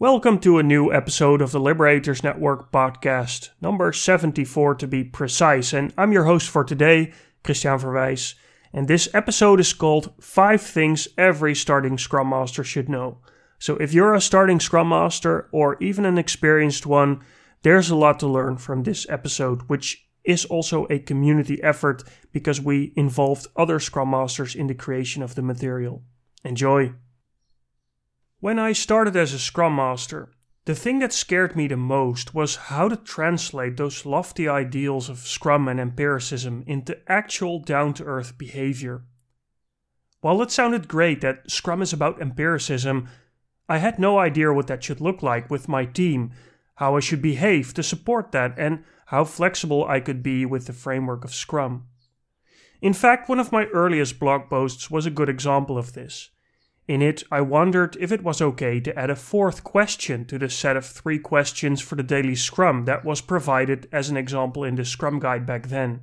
Welcome to a new episode of the Liberators Network podcast, number 74 to be precise. And I'm your host for today, Christiaan Verwijs. And this episode is called 5 Things Every Starting Scrum Master Should Know. So if you're a starting Scrum Master or even an experienced one, there's a lot to learn from this episode, which is also a community effort because we involved other Scrum Masters in the creation of the material. Enjoy! When I started as a Scrum Master, the thing that scared me the most was how to translate those lofty ideals of Scrum and empiricism into actual down to earth behavior. While it sounded great that Scrum is about empiricism, I had no idea what that should look like with my team, how I should behave to support that, and how flexible I could be with the framework of Scrum. In fact, one of my earliest blog posts was a good example of this. In it, I wondered if it was okay to add a fourth question to the set of three questions for the daily Scrum that was provided as an example in the Scrum Guide back then.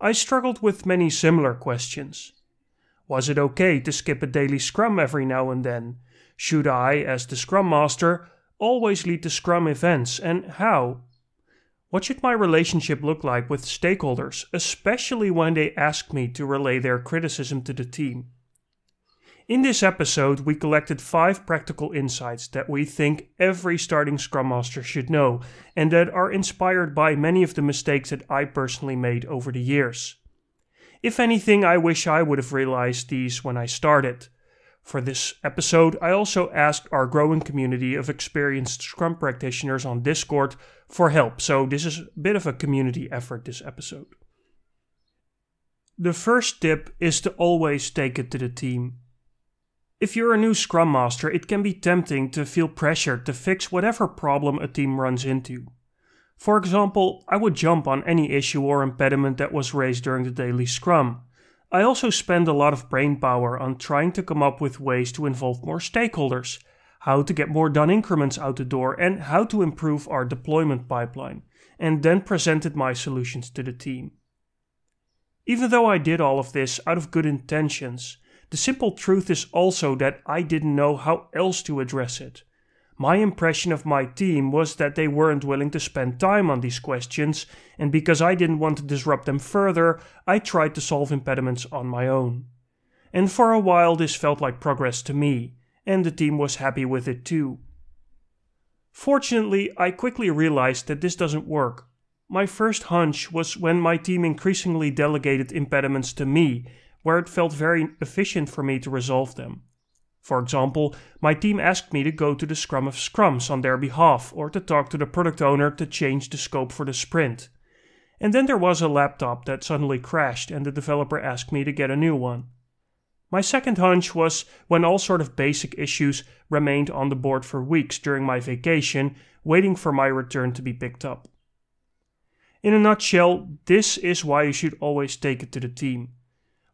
I struggled with many similar questions. Was it okay to skip a daily Scrum every now and then? Should I, as the Scrum Master, always lead the Scrum events, and how? What should my relationship look like with stakeholders, especially when they ask me to relay their criticism to the team? In this episode, we collected five practical insights that we think every starting Scrum Master should know, and that are inspired by many of the mistakes that I personally made over the years. If anything, I wish I would have realized these when I started. For this episode, I also asked our growing community of experienced Scrum practitioners on Discord for help, so this is a bit of a community effort this episode. The first tip is to always take it to the team. If you're a new Scrum Master, it can be tempting to feel pressured to fix whatever problem a team runs into. For example, I would jump on any issue or impediment that was raised during the daily Scrum. I also spend a lot of brain power on trying to come up with ways to involve more stakeholders, how to get more done increments out the door, and how to improve our deployment pipeline, and then presented my solutions to the team. Even though I did all of this out of good intentions, the simple truth is also that I didn't know how else to address it. My impression of my team was that they weren't willing to spend time on these questions, and because I didn't want to disrupt them further, I tried to solve impediments on my own. And for a while, this felt like progress to me, and the team was happy with it too. Fortunately, I quickly realized that this doesn't work. My first hunch was when my team increasingly delegated impediments to me, where it felt very efficient for me to resolve them. For example, my team asked me to go to the Scrum of Scrums on their behalf or to talk to the product owner to change the scope for the sprint. And then there was a laptop that suddenly crashed and the developer asked me to get a new one. My second hunch was when all sort of basic issues remained on the board for weeks during my vacation, waiting for my return to be picked up. In a nutshell, this is why you should always take it to the team.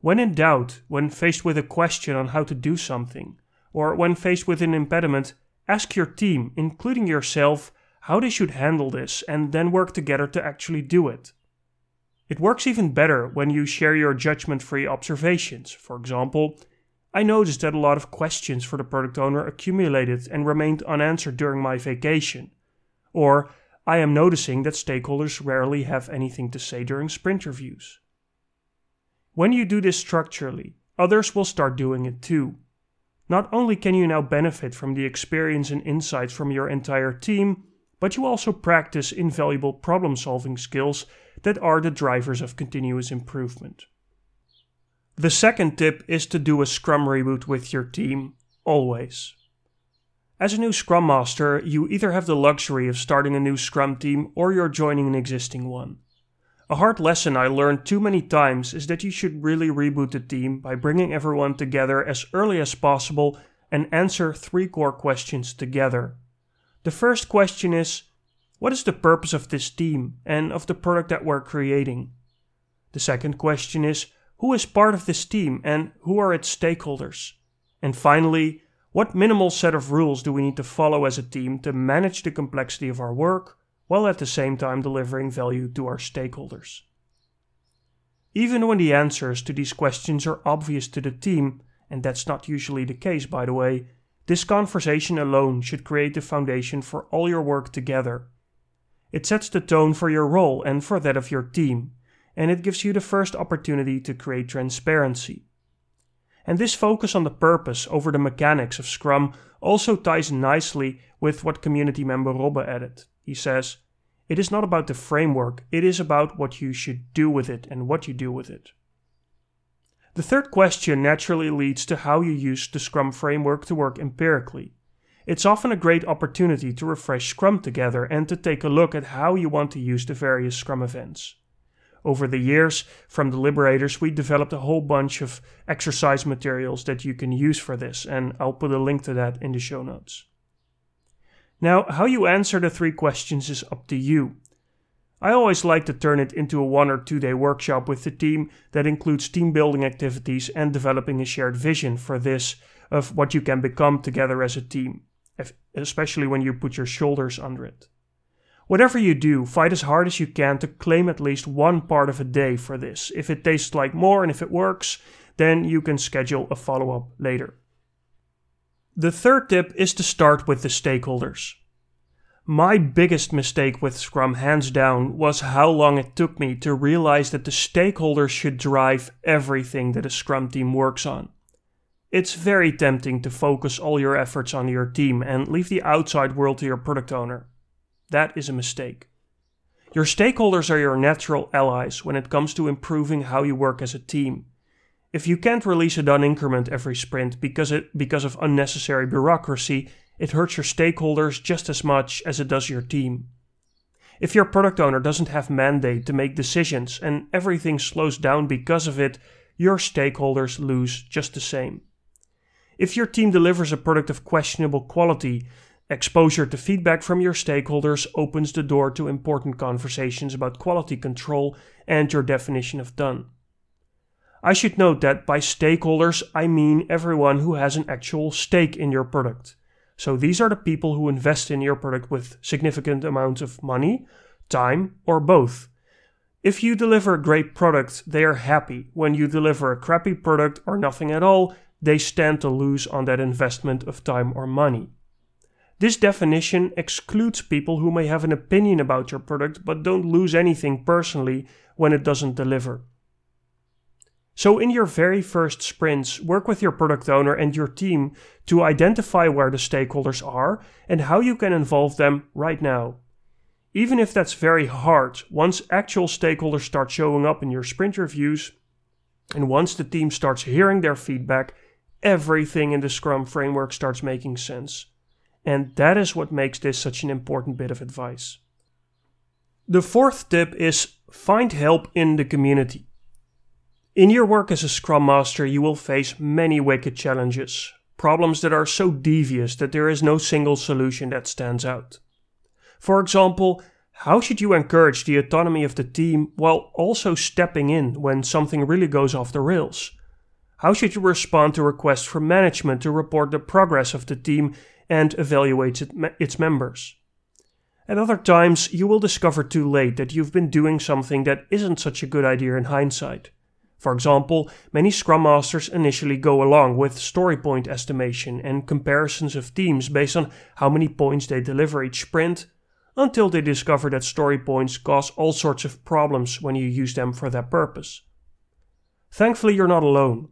When in doubt, when faced with a question on how to do something, or when faced with an impediment, ask your team, including yourself, how they should handle this and then work together to actually do it. It works even better when you share your judgment free observations. For example, I noticed that a lot of questions for the product owner accumulated and remained unanswered during my vacation. Or, I am noticing that stakeholders rarely have anything to say during sprint reviews. When you do this structurally, others will start doing it too. Not only can you now benefit from the experience and insights from your entire team, but you also practice invaluable problem solving skills that are the drivers of continuous improvement. The second tip is to do a Scrum reboot with your team, always. As a new Scrum Master, you either have the luxury of starting a new Scrum team or you're joining an existing one. A hard lesson I learned too many times is that you should really reboot the team by bringing everyone together as early as possible and answer three core questions together. The first question is What is the purpose of this team and of the product that we're creating? The second question is Who is part of this team and who are its stakeholders? And finally, what minimal set of rules do we need to follow as a team to manage the complexity of our work, while at the same time delivering value to our stakeholders. Even when the answers to these questions are obvious to the team, and that's not usually the case by the way, This conversation alone should create the foundation for all your work together. It sets the tone for your role and for that of your team, and it gives you the first opportunity to create transparency. And this focus on the purpose over the mechanics of Scrum also ties nicely with what community member Robbe added. He says, It is not about the framework, it is about what you should do with it and what you do with it. The third question naturally leads to how you use the Scrum framework to work empirically. It's often a great opportunity to refresh Scrum together and to take a look at how you want to use the various Scrum events. Over the years, from the Liberators, we developed a whole bunch of exercise materials that you can use for this, and I'll put a link to that in the show notes. Now, how you answer the three questions is up to you. I always like to turn it into a one or two day workshop with the team that includes team building activities and developing a shared vision for this of what you can become together as a team, especially when you put your shoulders under it. Whatever you do, fight as hard as you can to claim at least one part of a day for this. If it tastes like more and if it works, then you can schedule a follow up later. The third tip is to start with the stakeholders. My biggest mistake with Scrum, hands down, was how long it took me to realize that the stakeholders should drive everything that a Scrum team works on. It's very tempting to focus all your efforts on your team and leave the outside world to your product owner. That is a mistake. Your stakeholders are your natural allies when it comes to improving how you work as a team. If you can't release a done increment every sprint because, it, because of unnecessary bureaucracy, it hurts your stakeholders just as much as it does your team. If your product owner doesn't have mandate to make decisions and everything slows down because of it, your stakeholders lose just the same. If your team delivers a product of questionable quality, exposure to feedback from your stakeholders opens the door to important conversations about quality control and your definition of done. I should note that by stakeholders, I mean everyone who has an actual stake in your product. So these are the people who invest in your product with significant amounts of money, time, or both. If you deliver a great product, they are happy. When you deliver a crappy product or nothing at all, they stand to lose on that investment of time or money. This definition excludes people who may have an opinion about your product but don't lose anything personally when it doesn't deliver. So, in your very first sprints, work with your product owner and your team to identify where the stakeholders are and how you can involve them right now. Even if that's very hard, once actual stakeholders start showing up in your sprint reviews, and once the team starts hearing their feedback, everything in the Scrum framework starts making sense. And that is what makes this such an important bit of advice. The fourth tip is find help in the community. In your work as a Scrum Master, you will face many wicked challenges, problems that are so devious that there is no single solution that stands out. For example, how should you encourage the autonomy of the team while also stepping in when something really goes off the rails? How should you respond to requests from management to report the progress of the team and evaluate its members? At other times, you will discover too late that you've been doing something that isn't such a good idea in hindsight. For example, many Scrum Masters initially go along with story point estimation and comparisons of teams based on how many points they deliver each sprint, until they discover that story points cause all sorts of problems when you use them for that purpose. Thankfully, you're not alone.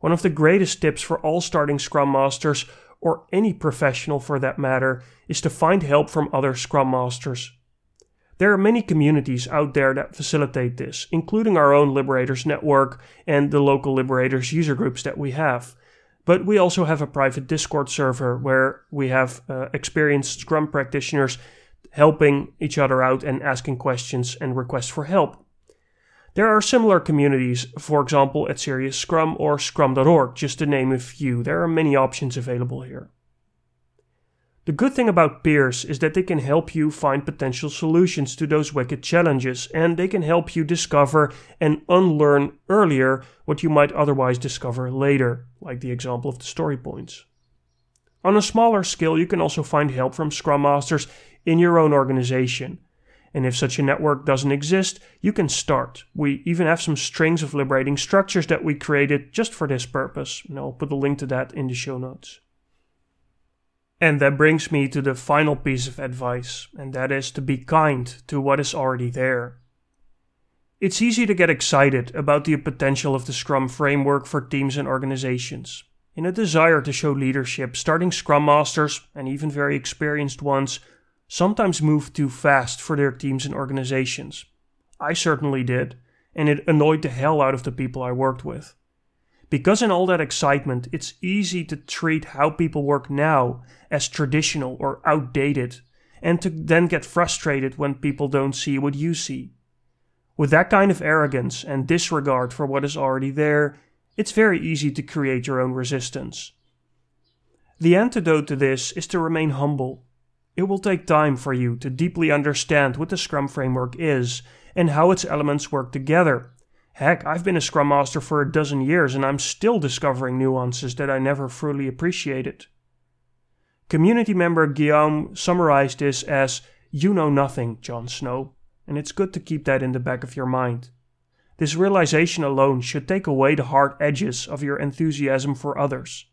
One of the greatest tips for all starting Scrum Masters, or any professional for that matter, is to find help from other Scrum Masters there are many communities out there that facilitate this, including our own Liberators network and the local Liberators user groups that we have. But we also have a private Discord server where we have uh, experienced Scrum practitioners helping each other out and asking questions and requests for help. There are similar communities, for example, at Serious Scrum or Scrum.org, just to name a few. There are many options available here. The good thing about peers is that they can help you find potential solutions to those wicked challenges, and they can help you discover and unlearn earlier what you might otherwise discover later, like the example of the story points. On a smaller scale, you can also find help from Scrum Masters in your own organization. And if such a network doesn't exist, you can start. We even have some strings of liberating structures that we created just for this purpose, and I'll put a link to that in the show notes. And that brings me to the final piece of advice, and that is to be kind to what is already there. It's easy to get excited about the potential of the Scrum framework for teams and organizations. In a desire to show leadership, starting Scrum Masters, and even very experienced ones, sometimes move too fast for their teams and organizations. I certainly did, and it annoyed the hell out of the people I worked with. Because in all that excitement, it's easy to treat how people work now as traditional or outdated, and to then get frustrated when people don't see what you see. With that kind of arrogance and disregard for what is already there, it's very easy to create your own resistance. The antidote to this is to remain humble. It will take time for you to deeply understand what the Scrum framework is and how its elements work together. Heck, I've been a Scrum Master for a dozen years and I'm still discovering nuances that I never fully appreciated. Community member Guillaume summarized this as You know nothing, Jon Snow and it's good to keep that in the back of your mind. This realization alone should take away the hard edges of your enthusiasm for others.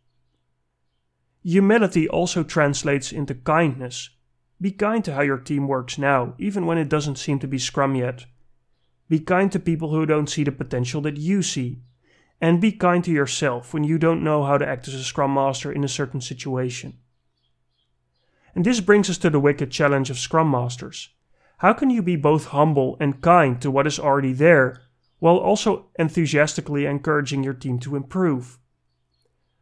Humility also translates into kindness. Be kind to how your team works now, even when it doesn't seem to be Scrum yet. Be kind to people who don't see the potential that you see. And be kind to yourself when you don't know how to act as a Scrum Master in a certain situation. And this brings us to the wicked challenge of Scrum Masters how can you be both humble and kind to what is already there, while also enthusiastically encouraging your team to improve?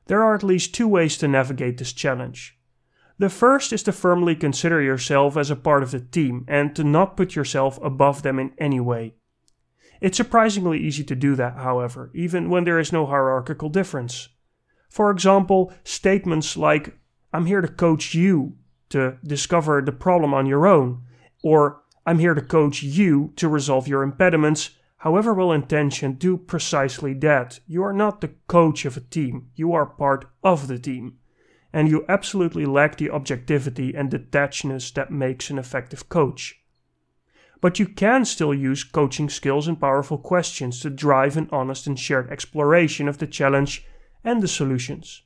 There are at least two ways to navigate this challenge. The first is to firmly consider yourself as a part of the team and to not put yourself above them in any way. It's surprisingly easy to do that, however, even when there is no hierarchical difference. For example, statements like, I'm here to coach you to discover the problem on your own, or I'm here to coach you to resolve your impediments. However well intentioned, do precisely that. You are not the coach of a team, you are part of the team. And you absolutely lack the objectivity and detachedness that makes an effective coach. But you can still use coaching skills and powerful questions to drive an honest and shared exploration of the challenge and the solutions.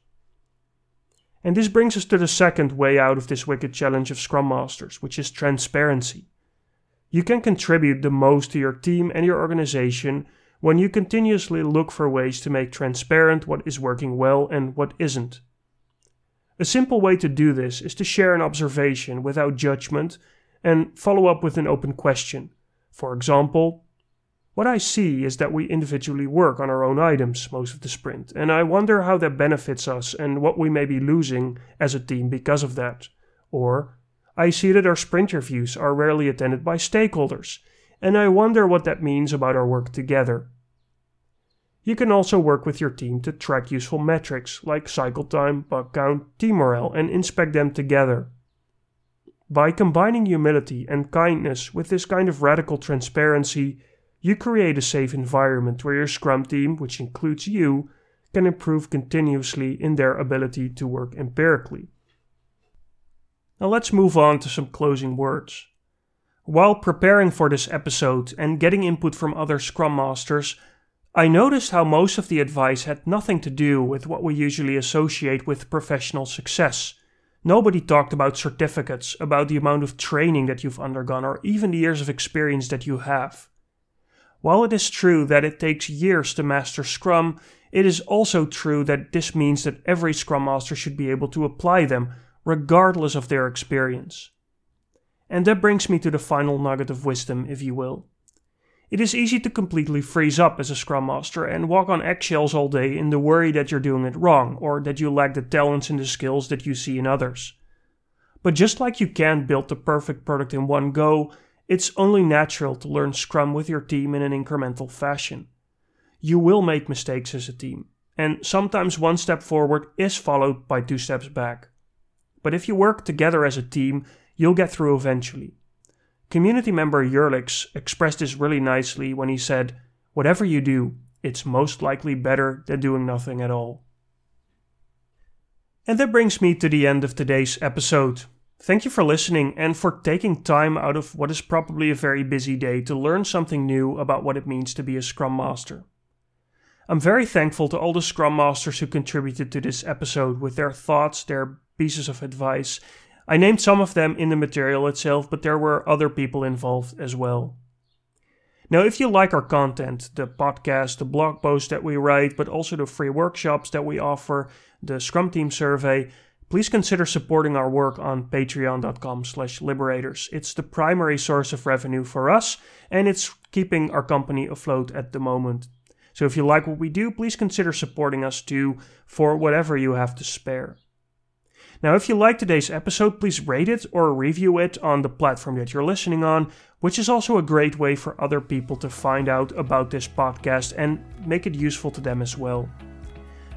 And this brings us to the second way out of this wicked challenge of Scrum Masters, which is transparency. You can contribute the most to your team and your organization when you continuously look for ways to make transparent what is working well and what isn't. A simple way to do this is to share an observation without judgment and follow up with an open question. For example, what I see is that we individually work on our own items most of the sprint, and I wonder how that benefits us and what we may be losing as a team because of that. Or, I see that our sprint reviews are rarely attended by stakeholders, and I wonder what that means about our work together. You can also work with your team to track useful metrics like cycle time, bug count, team morale, and inspect them together. By combining humility and kindness with this kind of radical transparency, you create a safe environment where your Scrum team, which includes you, can improve continuously in their ability to work empirically. Now let's move on to some closing words. While preparing for this episode and getting input from other Scrum Masters, I noticed how most of the advice had nothing to do with what we usually associate with professional success. Nobody talked about certificates, about the amount of training that you've undergone, or even the years of experience that you have. While it is true that it takes years to master Scrum, it is also true that this means that every Scrum Master should be able to apply them, regardless of their experience. And that brings me to the final nugget of wisdom, if you will. It is easy to completely freeze up as a Scrum Master and walk on eggshells all day in the worry that you're doing it wrong or that you lack the talents and the skills that you see in others. But just like you can't build the perfect product in one go, it's only natural to learn Scrum with your team in an incremental fashion. You will make mistakes as a team, and sometimes one step forward is followed by two steps back. But if you work together as a team, you'll get through eventually. Community member Jurlix expressed this really nicely when he said, Whatever you do, it's most likely better than doing nothing at all. And that brings me to the end of today's episode. Thank you for listening and for taking time out of what is probably a very busy day to learn something new about what it means to be a Scrum Master. I'm very thankful to all the Scrum Masters who contributed to this episode with their thoughts, their pieces of advice. I named some of them in the material itself, but there were other people involved as well. Now, if you like our content, the podcast, the blog posts that we write, but also the free workshops that we offer, the Scrum Team survey, please consider supporting our work on patreon.com slash liberators. It's the primary source of revenue for us, and it's keeping our company afloat at the moment. So if you like what we do, please consider supporting us too for whatever you have to spare. Now, if you like today's episode, please rate it or review it on the platform that you're listening on, which is also a great way for other people to find out about this podcast and make it useful to them as well.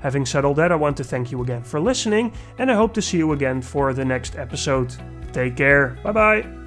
Having said all that, I want to thank you again for listening, and I hope to see you again for the next episode. Take care. Bye bye.